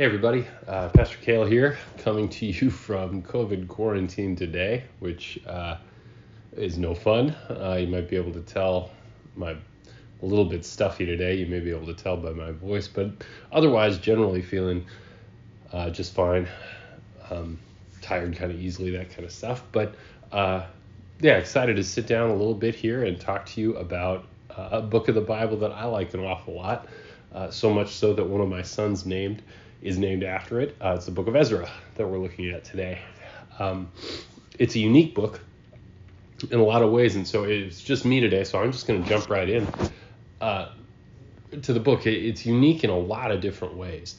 Hey everybody, uh, Pastor Kale here, coming to you from COVID quarantine today, which uh, is no fun. Uh, you might be able to tell my a little bit stuffy today. You may be able to tell by my voice, but otherwise, generally feeling uh, just fine. Um, tired kind of easily, that kind of stuff. But uh, yeah, excited to sit down a little bit here and talk to you about uh, a book of the Bible that I like an awful lot. so much so that one of my sons named is named after it. Uh, it's the book of Ezra that we're looking at today. Um, it's a unique book in a lot of ways, and so it's just me today, so I'm just going to jump right in uh, to the book. It's unique in a lot of different ways.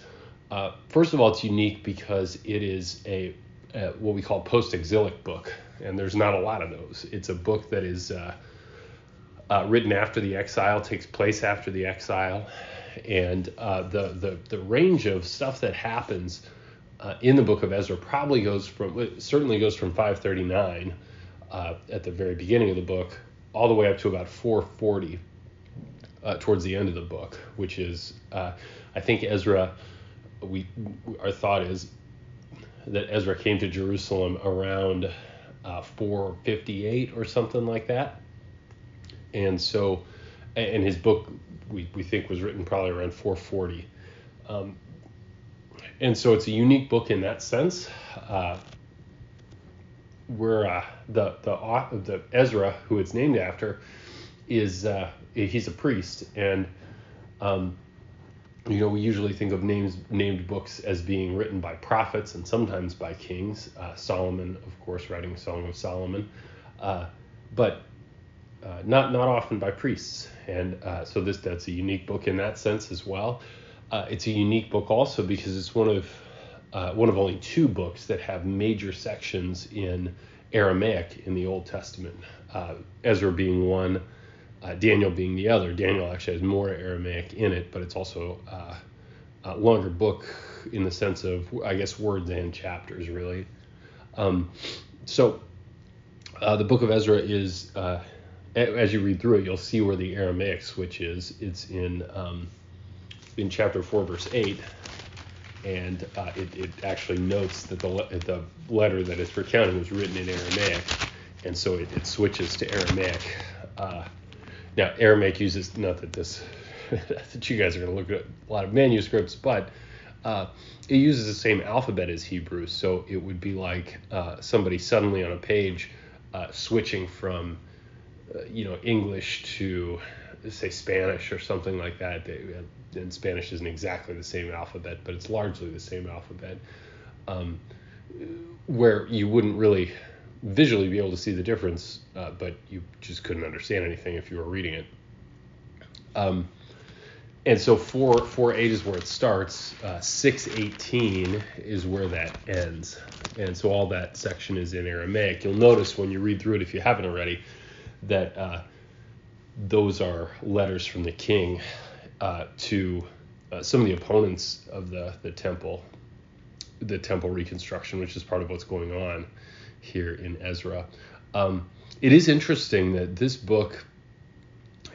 Uh, first of all, it's unique because it is a, a what we call post-exilic book, and there's not a lot of those. It's a book that is uh, uh, written after the exile, takes place after the exile, and uh, the, the the range of stuff that happens uh, in the book of Ezra probably goes from certainly goes from 539 uh, at the very beginning of the book all the way up to about 440 uh, towards the end of the book, which is uh, I think Ezra we our thought is that Ezra came to Jerusalem around uh, 458 or something like that, and so and his book we, we think was written probably around 440. Um, and so it's a unique book in that sense. Uh, where uh, the the the Ezra, who it's named after, is uh, he's a priest, and um, you know we usually think of names named books as being written by prophets and sometimes by kings. Uh, Solomon, of course, writing Song of Solomon, uh, but uh, not not often by priests, and uh, so this that's a unique book in that sense as well. Uh, it's a unique book also because it's one of uh, one of only two books that have major sections in Aramaic in the Old Testament. Uh, Ezra being one, uh, Daniel being the other. Daniel actually has more Aramaic in it, but it's also a longer book in the sense of I guess words and chapters really. Um, so the book of Ezra is as you read through it, you'll see where the Aramaic switch is. It's in um, in chapter four, verse eight, and uh, it, it actually notes that the the letter that it's recounting was written in Aramaic, and so it, it switches to Aramaic. Uh, now, Aramaic uses not that this that you guys are going to look at a lot of manuscripts, but uh, it uses the same alphabet as Hebrew, so it would be like uh, somebody suddenly on a page uh, switching from you know English to say Spanish or something like that. And Spanish isn't exactly the same alphabet, but it's largely the same alphabet. Um, where you wouldn't really visually be able to see the difference, uh, but you just couldn't understand anything if you were reading it. Um, and so four four eight is where it starts. Uh, six eighteen is where that ends, and so all that section is in Aramaic. You'll notice when you read through it, if you haven't already, that uh, those are letters from the king uh, to uh, some of the opponents of the, the temple, the temple reconstruction, which is part of what's going on here in Ezra. Um, it is interesting that this book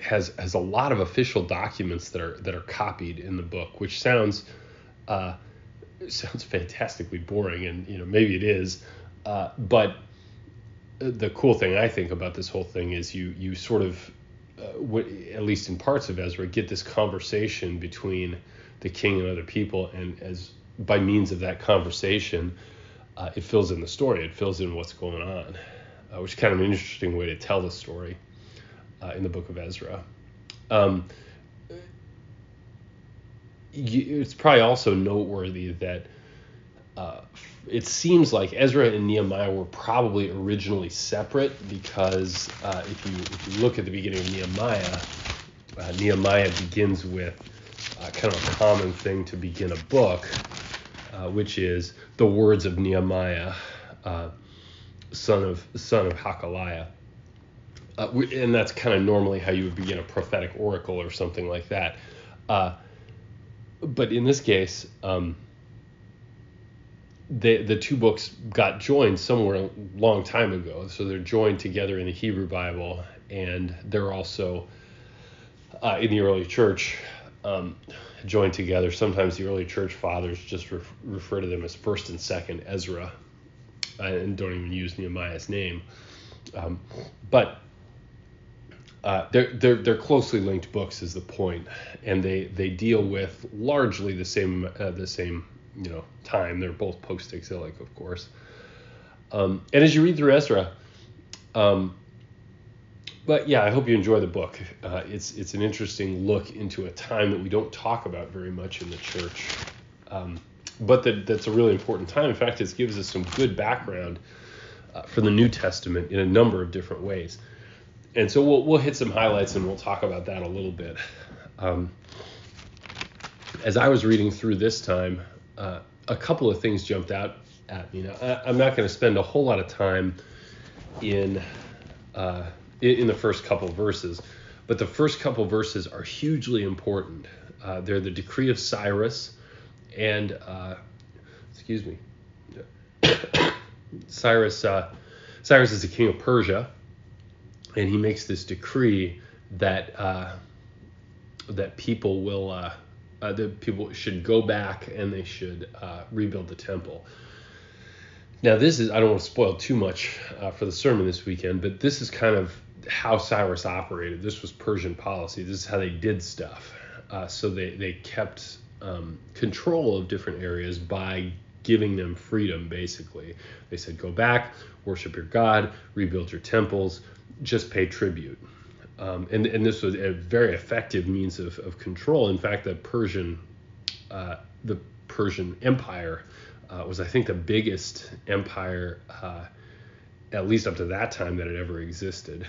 has has a lot of official documents that are that are copied in the book, which sounds uh, sounds fantastically boring, and you know maybe it is, uh, but the cool thing I think about this whole thing is you you sort of uh, at least in parts of Ezra get this conversation between the king and other people and as by means of that conversation uh, it fills in the story. It fills in what's going on uh, which is kind of an interesting way to tell the story uh, in the book of Ezra. Um, it's probably also noteworthy that uh, it seems like Ezra and Nehemiah were probably originally separate because uh, if you if you look at the beginning of Nehemiah, uh, Nehemiah begins with uh, kind of a common thing to begin a book, uh, which is the words of Nehemiah, uh, son of son of Hakaliah. Uh, and that's kind of normally how you would begin a prophetic oracle or something like that. but in this case, um, the the two books got joined somewhere a long time ago. So they're joined together in the Hebrew Bible, and they're also uh, in the early church. um, joined together. Sometimes the early church fathers just ref- refer to them as first and second Ezra, and don't even use Nehemiah's name. Um, but uh, they're, they're, they're closely linked books is the point, and they, they deal with largely the same uh, the same you know time. They're both post exilic, of course. Um, and as you read through Ezra, um, but yeah, I hope you enjoy the book. Uh, it's it's an interesting look into a time that we don't talk about very much in the church, um, but that that's a really important time. In fact, it gives us some good background uh, for the New Testament in a number of different ways. And so we'll we'll hit some highlights and we'll talk about that a little bit. Um, as I was reading through this time, uh, a couple of things jumped out at me. Now, I, am not going to spend a whole lot of time in uh, in the first couple verses. But the first couple verses are hugely important. Uh, they're the decree of Cyrus, and uh, excuse me, Cyrus. Uh, Cyrus is the king of Persia, and he makes this decree that uh, that people will uh, uh, that people should go back and they should rebuild the temple. Now, this is I don't want to spoil too much for the sermon this weekend, but this is kind of how Cyrus operated. This was Persian policy. This is how they did stuff. Uh, so they they kept um, control of different areas by giving them freedom. Basically, they said, "Go back, worship your God, rebuild your temples, just pay tribute." Um, and and this was a very effective means of, of control. In fact, the Persian uh, the Persian Empire uh, was, I think, the biggest empire, uh, at least up to that time, that had ever existed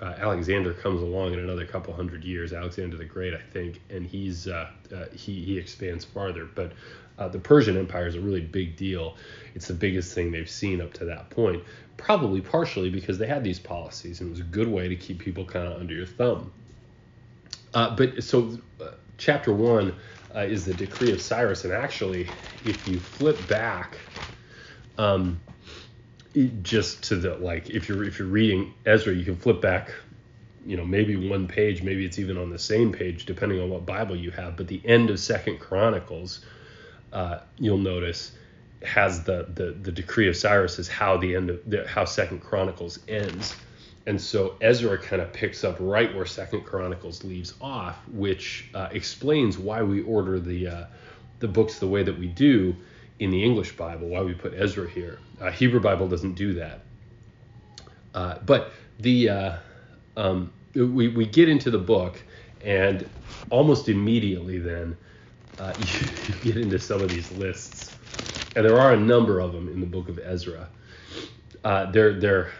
uh, Alexander comes along in another couple hundred years, Alexander the Great, I think, and he's uh, uh, he he expands farther. But uh, the Persian Empire is a really big deal. It's the biggest thing they've seen up to that point, probably partially because they had these policies, and it was a good way to keep people kind of under your thumb. Uh, but so uh, chapter one is the decree of Cyrus, and actually, if you flip back. Um, just to the like if you're if you're reading Ezra, you can flip back, you know, maybe one page, maybe it's even on the same page, depending on what Bible you have. But the end of Second Chronicles, uh, you'll notice has the, the the decree of Cyrus is how the end of the, how Second Chronicles ends. And so Ezra kind of picks up right where Second Chronicles leaves off, which uh, explains why we order the uh, the books the way that we do in the English Bible, why we put Ezra here. Uh, Hebrew Bible doesn't do that. Uh, but the uh, um, we, we get into the book, and almost immediately then uh, you, you, get into some of these lists, and there are a number of them in the book of Ezra. Uh, they're they're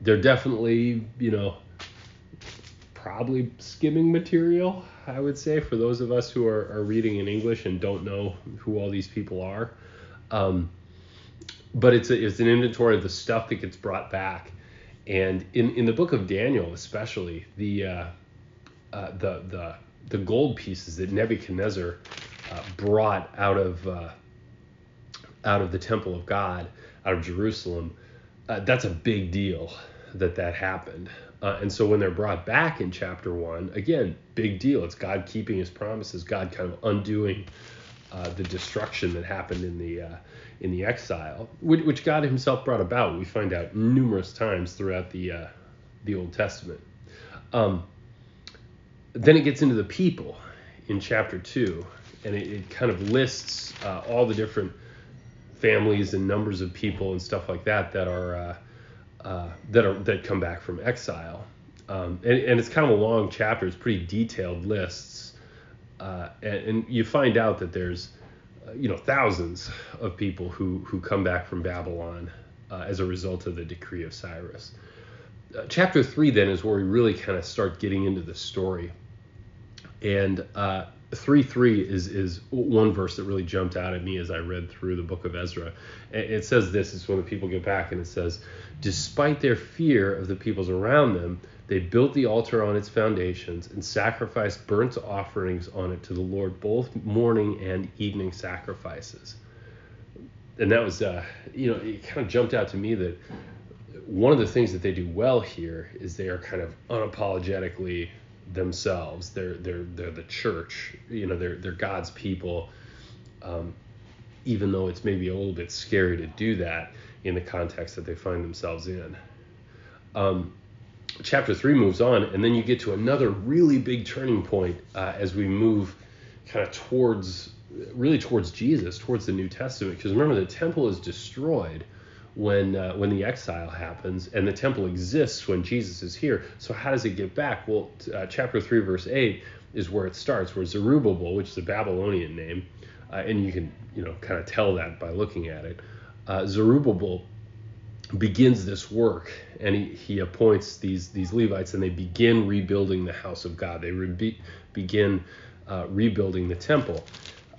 they're definitely you know probably skimming material. I would say for those of us who are, are reading in English and don't know who all these people are. Um, but it's a, it's an inventory of the stuff that gets brought back, and in, in the book of Daniel especially the uh, uh, the the the gold pieces that Nebuchadnezzar uh, brought out of uh, out of the temple of God out of Jerusalem, uh, that's a big deal that that happened. Uh, and so when they're brought back in chapter one, again, big deal. It's God keeping His promises, God kind of undoing uh, the destruction that happened in the uh, in the exile, which, which, God Himself brought about. We find out numerous times throughout the uh, the Old Testament. Um, then it gets into the people in chapter two, and it, it kind of lists uh, all the different families and numbers of people and stuff like that that are uh, uh, that are that come back from exile. Um, and, and, it's kind of a long chapter. It's pretty detailed lists uh, and, and, you find out that there's uh, you know thousands of people who who come back from Babylon uh, as a result of the decree of Cyrus. Uh, chapter three then is where we really kind of start getting into the story, and uh, three three is is one verse that really jumped out at me as I read through the book of Ezra. It says this: is when the people get back, and it says, despite their fear of the peoples around them they built the altar on its foundations and sacrificed burnt offerings on it to the Lord, both morning and evening sacrifices. And that was, uh, you know, it kind of jumped out to me that one of the things that they do well here is they are kind of unapologetically themselves. They're they're they're the church. You know, they're they're God's people. Um, even though it's maybe a little bit scary to do that in the context that they find themselves in. Um, chapter three moves on, and then you get to another really big turning point uh, as we move kind of towards really towards Jesus, towards the New Testament. Because remember, the temple is destroyed when uh, when the exile happens, and the temple exists when Jesus is here. So how does it get back? Well, uh, chapter three, verse eight is where it starts, where Zerubbabel, which is a Babylonian name, uh, and you can you know kind of tell that by looking at it. Uh, Zerubbabel begins this work and he, he appoints these these Levites and they begin rebuilding the house of God. They re- begin uh, rebuilding the temple.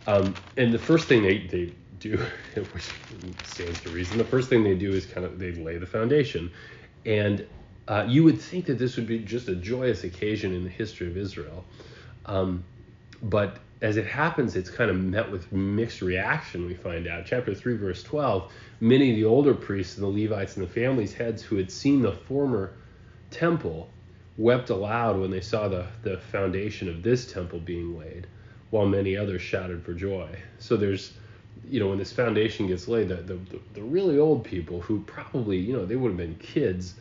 Um, and the first thing they, they do, which stands to reason, the first thing they do is kind of they lay the foundation. And uh, you would think that this would be just a joyous occasion in the history of Israel. Um, but as it happens, it's kind of met with mixed reaction, we find out. Chapter 3, verse 12 many of the older priests and the Levites and the families' heads who had seen the former temple wept aloud when they saw the, the foundation of this temple being laid, while many others shouted for joy. So there's, you know, when this foundation gets laid, the, the, the really old people who probably, you know, they would have been kids,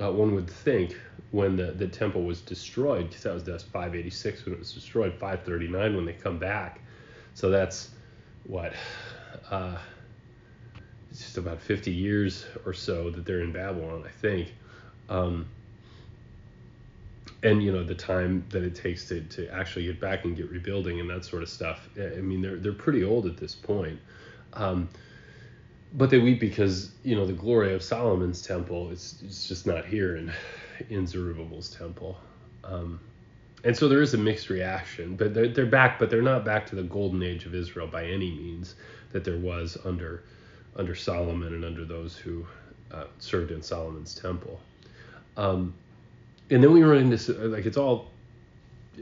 uh, one would think, when the, the temple was destroyed, that was just 586 when it was destroyed, 539 when they come back. So that's what, uh, it's just about 50 years or so that they're in Babylon, I think. Um, and you know the time that it takes to, to actually get back and get rebuilding and that sort of stuff. I mean they're they're pretty old at this point. Um, but they weep because you know the glory of Solomon's temple is it's just not here in in Zerubbabel's temple. Um, and so there is a mixed reaction, but they're, they're back, but they're not back to the golden age of Israel by any means that there was under under Solomon and under those who uh, served in Solomon's temple. Um, and then we run into like it's all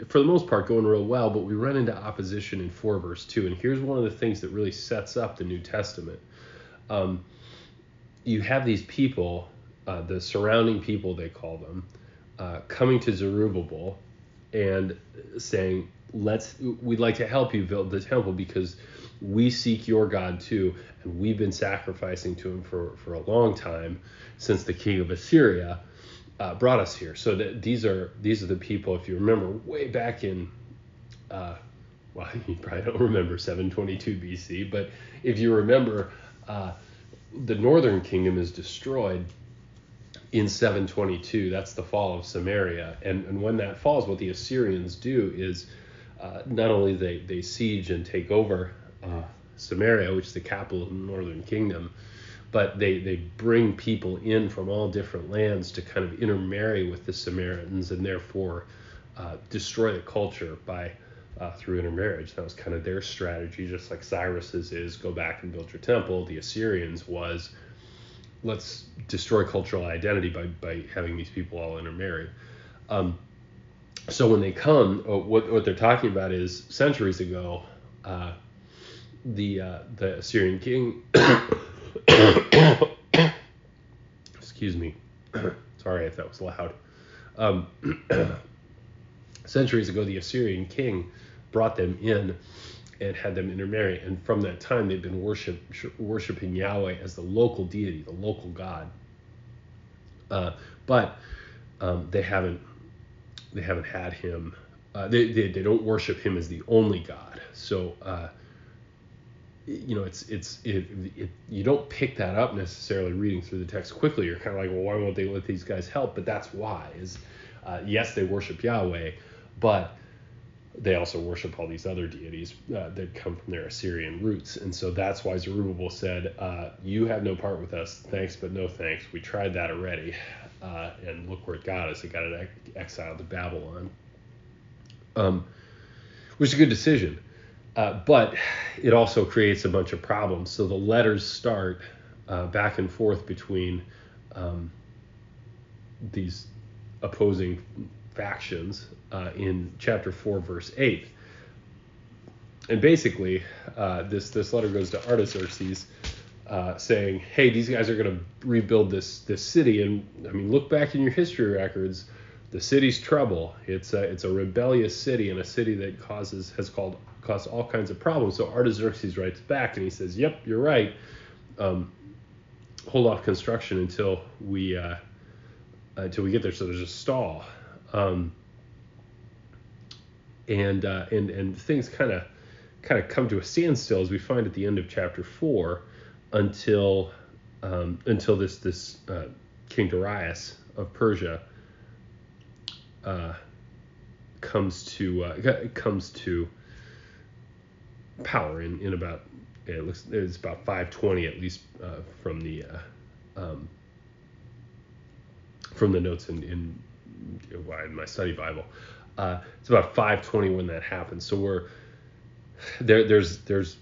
for the most part going real well, but we run into opposition in four verse two, and here's one of the things that really sets up the New Testament. Um, you have these people, uh, the surrounding people they call them, uh, coming to Zerubbabel and saying, "Let's we'd like to help you build the temple because we seek your God too, and we've been sacrificing to him for, for a long time since the king of Assyria uh, brought us here. So these are these are the people. If you remember, way back in, uh, well, you probably don't remember 722 BC, but if you remember, uh, the northern kingdom is destroyed in 722. That's the fall of Samaria, and and when that falls, what the Assyrians do is uh, not only they they siege and take over uh, Samaria, which is the capital of the northern kingdom. But they, they bring people in from all different lands to kind of intermarry with the Samaritans and therefore uh, destroy the culture by uh, through intermarriage. That was kind of their strategy, just like Cyrus's is go back and build your temple. The Assyrians was let's destroy cultural identity by, by having these people all intermarry. Um, so when they come, uh, what, what they're talking about is centuries ago, uh, the uh, the Assyrian king. excuse me. Sorry if that was loud. Um, centuries ago, the Assyrian king brought them in and had them intermarry, and from that time they've been worship, worshiping Yahweh as the local deity, the local god. Uh, but um, they haven't they haven't had him. Uh, they, they, they don't worship him as the only God. So uh, you know, it's it's it, it, you don't pick that up necessarily reading through the text quickly. You're kind of like, well, why won't they let these guys help? But that's why is uh, yes, they worship Yahweh, but they also worship all these other deities uh, that come from their Assyrian roots. And so that's why Zerubbabel said, uh, You have no part with us. Thanks, but no thanks. We tried that already. Uh, and look where it got us. It got it exiled to Babylon. Um, which is a good decision. Uh, but it also creates a bunch of problems. So the letters start uh, back and forth between um, these opposing factions uh, in chapter 4, verse 8. And basically, uh, this, this letter goes to Artaxerxes. Uh, saying, "Hey, these guys are going to rebuild this this city, and I mean, look back in your history records the city's trouble. It's a it's a rebellious city and a city that causes has called caused all kinds of problems. So Artaxerxes writes back and he says, "Yep, you're right. Um, hold off construction until we uh, until we get there." So there's a stall, um, and uh, and and things kind of kind of come to a standstill as we find at the end of chapter four, until um, until this this uh, King Darius of Persia uh, comes to uh, comes to power in, in about it looks it's about 520 at least uh, from the uh, um, from the notes in in, in my study Bible. Uh, it's about 520 when that happens. So we're there. There's there's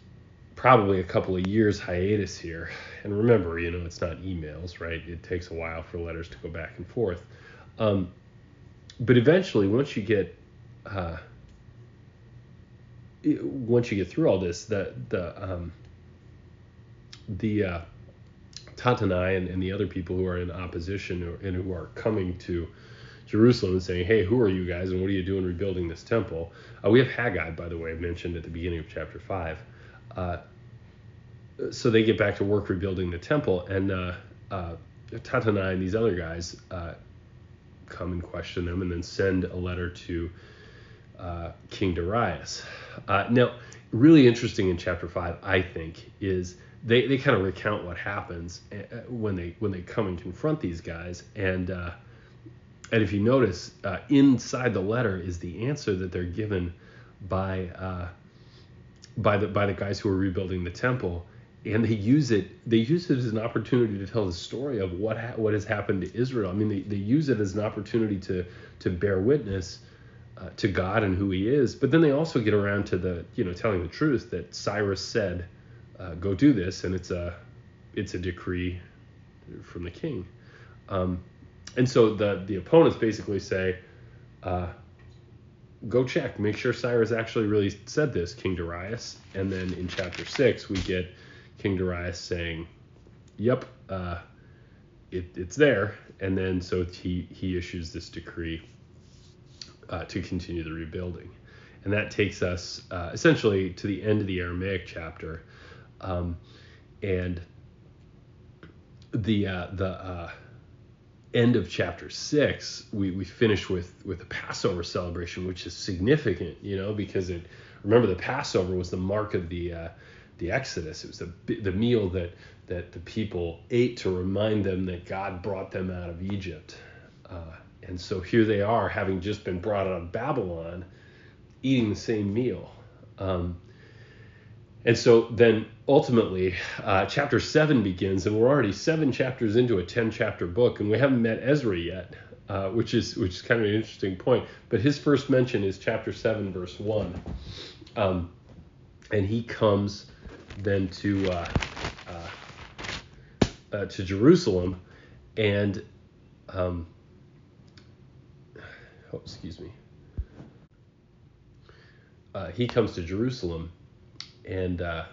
probably a couple of years hiatus here. And remember, you know, it's not emails, right? It takes a while for letters to go back and forth. Um, but eventually, once you get uh, once you get through all this, the the um, the uh, Tattenai and, and the other people who are in opposition and who are coming to Jerusalem and saying, "Hey, who are you guys, and what are you doing rebuilding this temple?" Uh, we have Haggai, by the way, mentioned at the beginning of chapter five. Uh, so they get back to work rebuilding the temple, and uh, uh, Tattenai and these other guys uh, come and question them, and then send a letter to uh, King Darius. Uh, now, really interesting in chapter five, I think, is they, they kind of recount what happens when they when they come and confront these guys, and and if you notice, uh, inside the letter is the answer that they're given by uh, by the by the guys who are rebuilding the temple and they use it they use it as an opportunity to tell the story of what ha- what has happened to Israel. I mean, they, they use it as an opportunity to to bear witness uh, to God and who He is. But then they also get around to the you know telling the truth that Cyrus said, uh, "Go do this," and it's a it's a decree from the king. Um, and so the the opponents basically say, uh, "Go check, make sure Cyrus actually really said this, King Darius." And then in chapter six, we get King Darius saying, "Yep, uh, it, it's there," and then so he he issues this decree uh, to continue the rebuilding, and that takes us uh, essentially to the end of the Aramaic chapter, um, and the uh, the uh, end of chapter six, we, we finish with with the Passover celebration, which is significant, you know, because it remember the Passover was the mark of the uh, the Exodus. It was the the meal that that the people ate to remind them that God brought them out of Egypt. Uh, and so here they are, having just been brought out of Babylon, eating the same meal. Um, and so then ultimately, uh, chapter seven begins, and we're already seven chapters into a ten chapter book, and we haven't met Ezra yet, uh, which is which is kind of an interesting point. But his first mention is chapter seven, verse one, um, and he comes then to uh, uh, uh, to Jerusalem, and um, oh, excuse me. Uh, he comes to Jerusalem, and uh,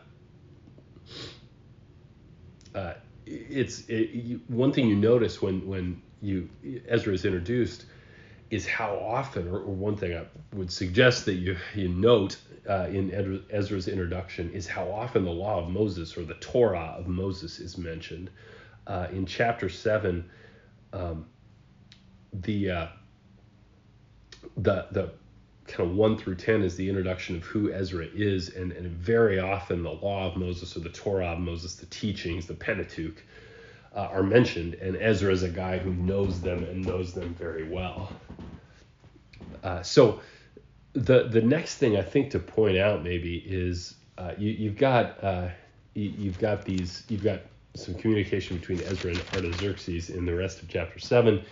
uh, it's it, you, one thing you notice when when you Ezra is introduced is how often, or, or one thing I would suggest that you you note uh, in Ezra's introduction is how often the law of Moses or the Torah of Moses is mentioned. Uh, in chapter seven, um, the uh, the the kind of one through ten is the introduction of who Ezra is, and, and very often the law of Moses or the Torah of Moses, the teachings, the Pentateuch, uh, are mentioned, and Ezra is a guy who knows them and knows them very well. Uh, so the the next thing I think to point out maybe is uh, you, you've got uh, you, have got these you've got some communication between Ezra and Artaxerxes in the rest of chapter seven.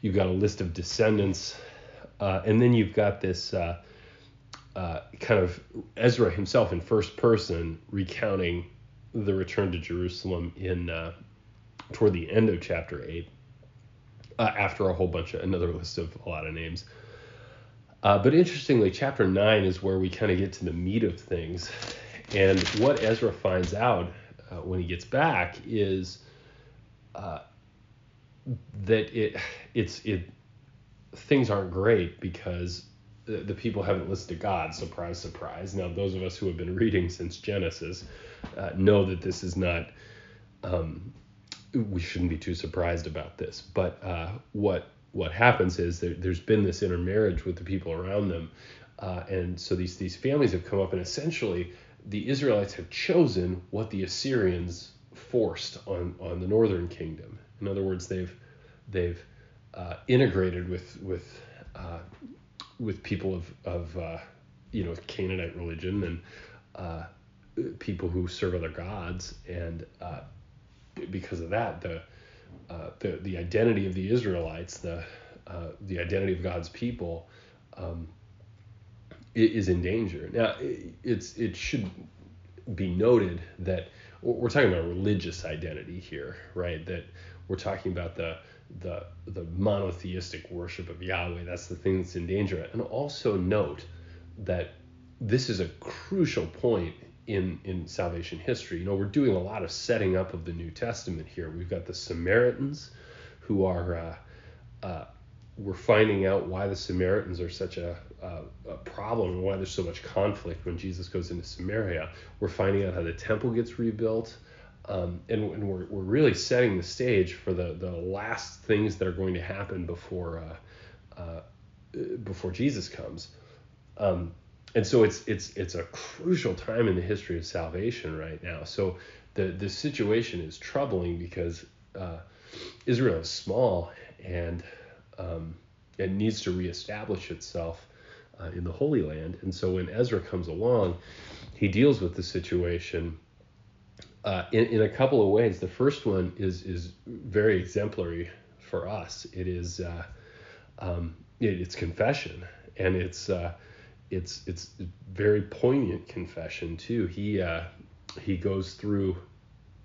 You've got a list of descendants uh, and then you've got this uh, uh, kind of Ezra himself in first person recounting the return to Jerusalem in uh, toward the end of chapter eight, uh, after a whole bunch of another list of a lot of names. Uh, but interestingly, chapter nine is where we kind of get to the meat of things, and what Ezra finds out when he gets back is that it it's it things aren't great because the, people haven't listened to God. Surprise, surprise. Now, those of us who have been reading since Genesis uh, know that this is not. Um, we shouldn't be too surprised about this. But uh, what what happens is there, has been this intermarriage with the people around them, uh, and so these these families have come up, and essentially the Israelites have chosen what the Assyrians forced on on the northern kingdom. In other words, they've they've uh, integrated with with uh, with people of of uh, you know Canaanite religion and uh, people who serve other gods, and uh, because of that, the uh, the the identity of the Israelites, the the identity of God's people. Um, is in danger. Now, it's it should be noted that we're talking about religious identity here, right? That we're talking about the the the monotheistic worship of Yahweh. That's the thing that's in danger. And also note that this is a crucial point in in salvation history. You know, we're doing a lot of setting up of the New Testament here. We've got the Samaritans, who are uh, uh, we're finding out why the Samaritans are such a, a, a, problem and why there's so much conflict when Jesus goes into Samaria. We're finding out how the temple gets rebuilt. Um, and, and we're, we're really setting the stage for the, the last things that are going to happen before uh, uh, before Jesus comes. Um, and so it's it's it's a crucial time in the history of salvation right now. So the the situation is troubling because uh, Israel is small and um, it needs to reestablish itself uh, in the Holy Land. And so when Ezra comes along, he deals with the situation uh, in, in a couple of ways. The first one is is very exemplary for us. It is uh, um, it, it's confession, and it's uh, it's it's very poignant confession too. He uh, he goes through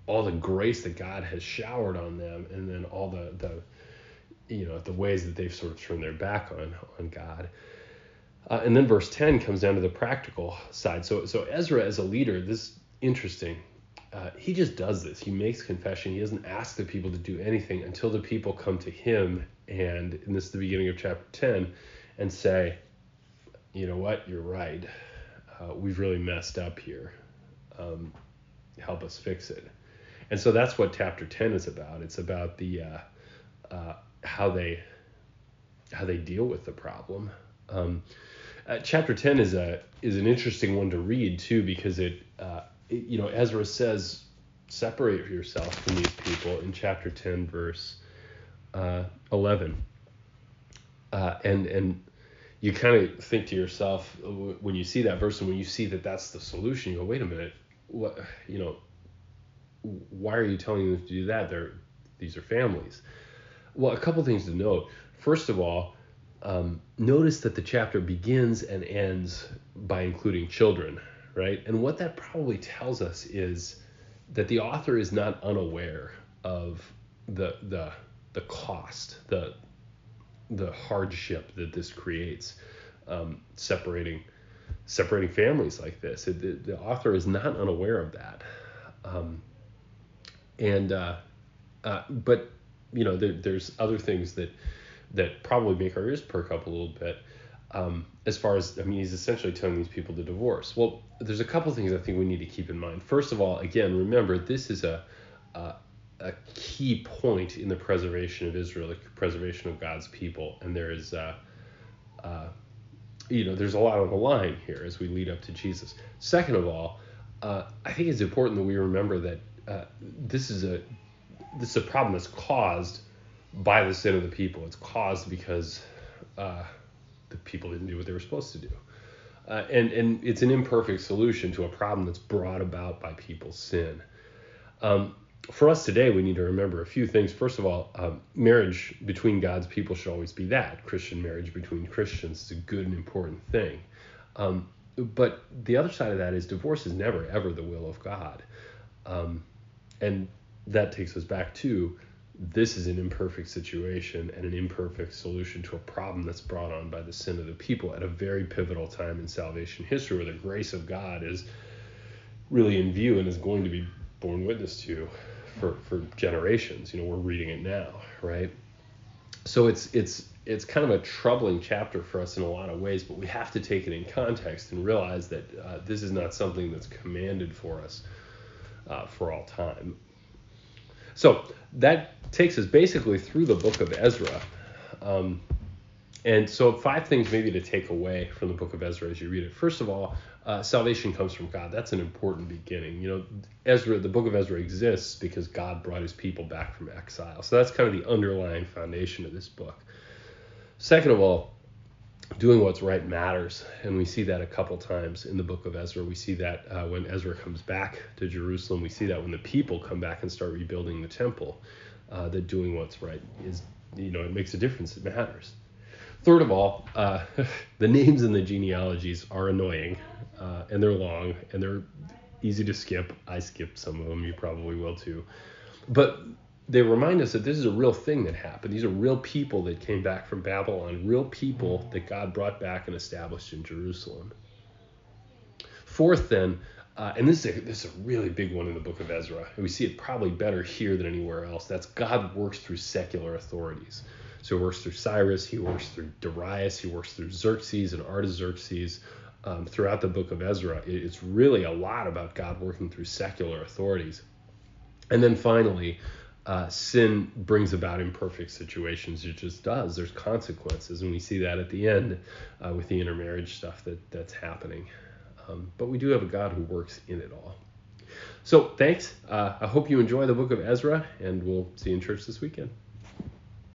all the grace that God has showered on them, and then all the the you know the ways that they've sort of turned their back on on God. Uh, and then verse 10 comes down to the practical side. So so Ezra as a leader, this interesting. Uh, he just does this. He makes confession. He doesn't ask the people to do anything until the people come to him, and, and this is the beginning of chapter 10, and say, you know what, you're right. Uh, we've really messed up here. Um, help us fix it. And so that's what chapter 10 is about. It's about the uh, uh, how they how they deal with the problem. Um, uh, chapter 10 is a is an interesting one to read too because it, uh, it, you know Ezra says separate yourself from these people in chapter 10 verse uh, 11 uh, and and you kind of think to yourself uh, when you see that verse and when you see that that's the solution you go wait a minute. What you know why are you telling them to do that? They're these are families. Well, a couple things to note. First of all, um, notice that the chapter begins and ends by including children, right? And what that probably tells us is that the author is not unaware of the the the cost, the the hardship that this creates, um, separating separating families like this. It, the, the, author is not unaware of that, um, and uh, uh, but you know, there, there's other things that that probably make our ears perk up a little bit. Um, as far as I mean, he's essentially telling these people to divorce. Well, there's a couple things I think we need to keep in mind. First of all, again, remember this is a a, a key point in the preservation of Israel, the preservation of God's people, and there is. Uh, uh, you know, there's a lot on the line here as we lead up to Jesus. Second of all, uh, I think it's important that we remember that uh, this is a this is a problem that's caused by the sin of the people. It's caused because uh, the people didn't do what they were supposed to do. Uh, and, and it's an imperfect solution to a problem that's brought about by people's sin. Um, for us today, we need to remember a few things. First of all, um, marriage between God's people should always be that. Christian marriage between Christians is a good and important thing. Um, but the other side of that is divorce is never, ever the will of God. Um, and that takes us back to this is an imperfect situation and an imperfect solution to a problem that's brought on by the sin of the people at a very pivotal time in salvation history where the grace of God is really in view and is going to be borne witness to for, for generations. You know, we're reading it now, right? so it's it's it's kind of a troubling chapter for us in a lot of ways, but we have to take it in context and realize that uh, this is not something that's commanded for us uh, for all time. So that takes us basically through the book of Ezra. Um, and so, five things maybe to take away from the book of Ezra as you read it. First of all, uh, salvation comes from God. That's an important beginning. You know, Ezra, the book of Ezra exists because God brought his people back from exile. So that's kind of the underlying foundation of this book. Second of all, doing what's right matters. And we see that a couple times in the book of Ezra. We see that uh, when Ezra comes back to Jerusalem. We see that when the people come back and start rebuilding the temple, uh, that doing what's right is, you know, it makes a difference. It matters. Third of all, uh, the names in the genealogies are annoying uh, and they're long and they're easy to skip. I skipped some of them. You probably will too. But they remind us that this is a real thing that happened. These are real people that came back from Babylon, real people that God brought back and established in Jerusalem. Fourth, then, uh, and this is, a, this is a really big one in the book of Ezra, and we see it probably better here than anywhere else. That's God works through secular authorities. So he works through Cyrus, he works through Darius, he works through Xerxes and Artaxerxes. Um, throughout the book of Ezra, it's really a lot about God working through secular authorities. And then finally, uh, sin brings about imperfect situations. It just does. There's consequences, and we see that at the end uh, with the intermarriage stuff that that's happening. Um, but we do have a God who works in it all. So thanks. Uh, I hope you enjoy the book of Ezra, and we'll see you in church this weekend.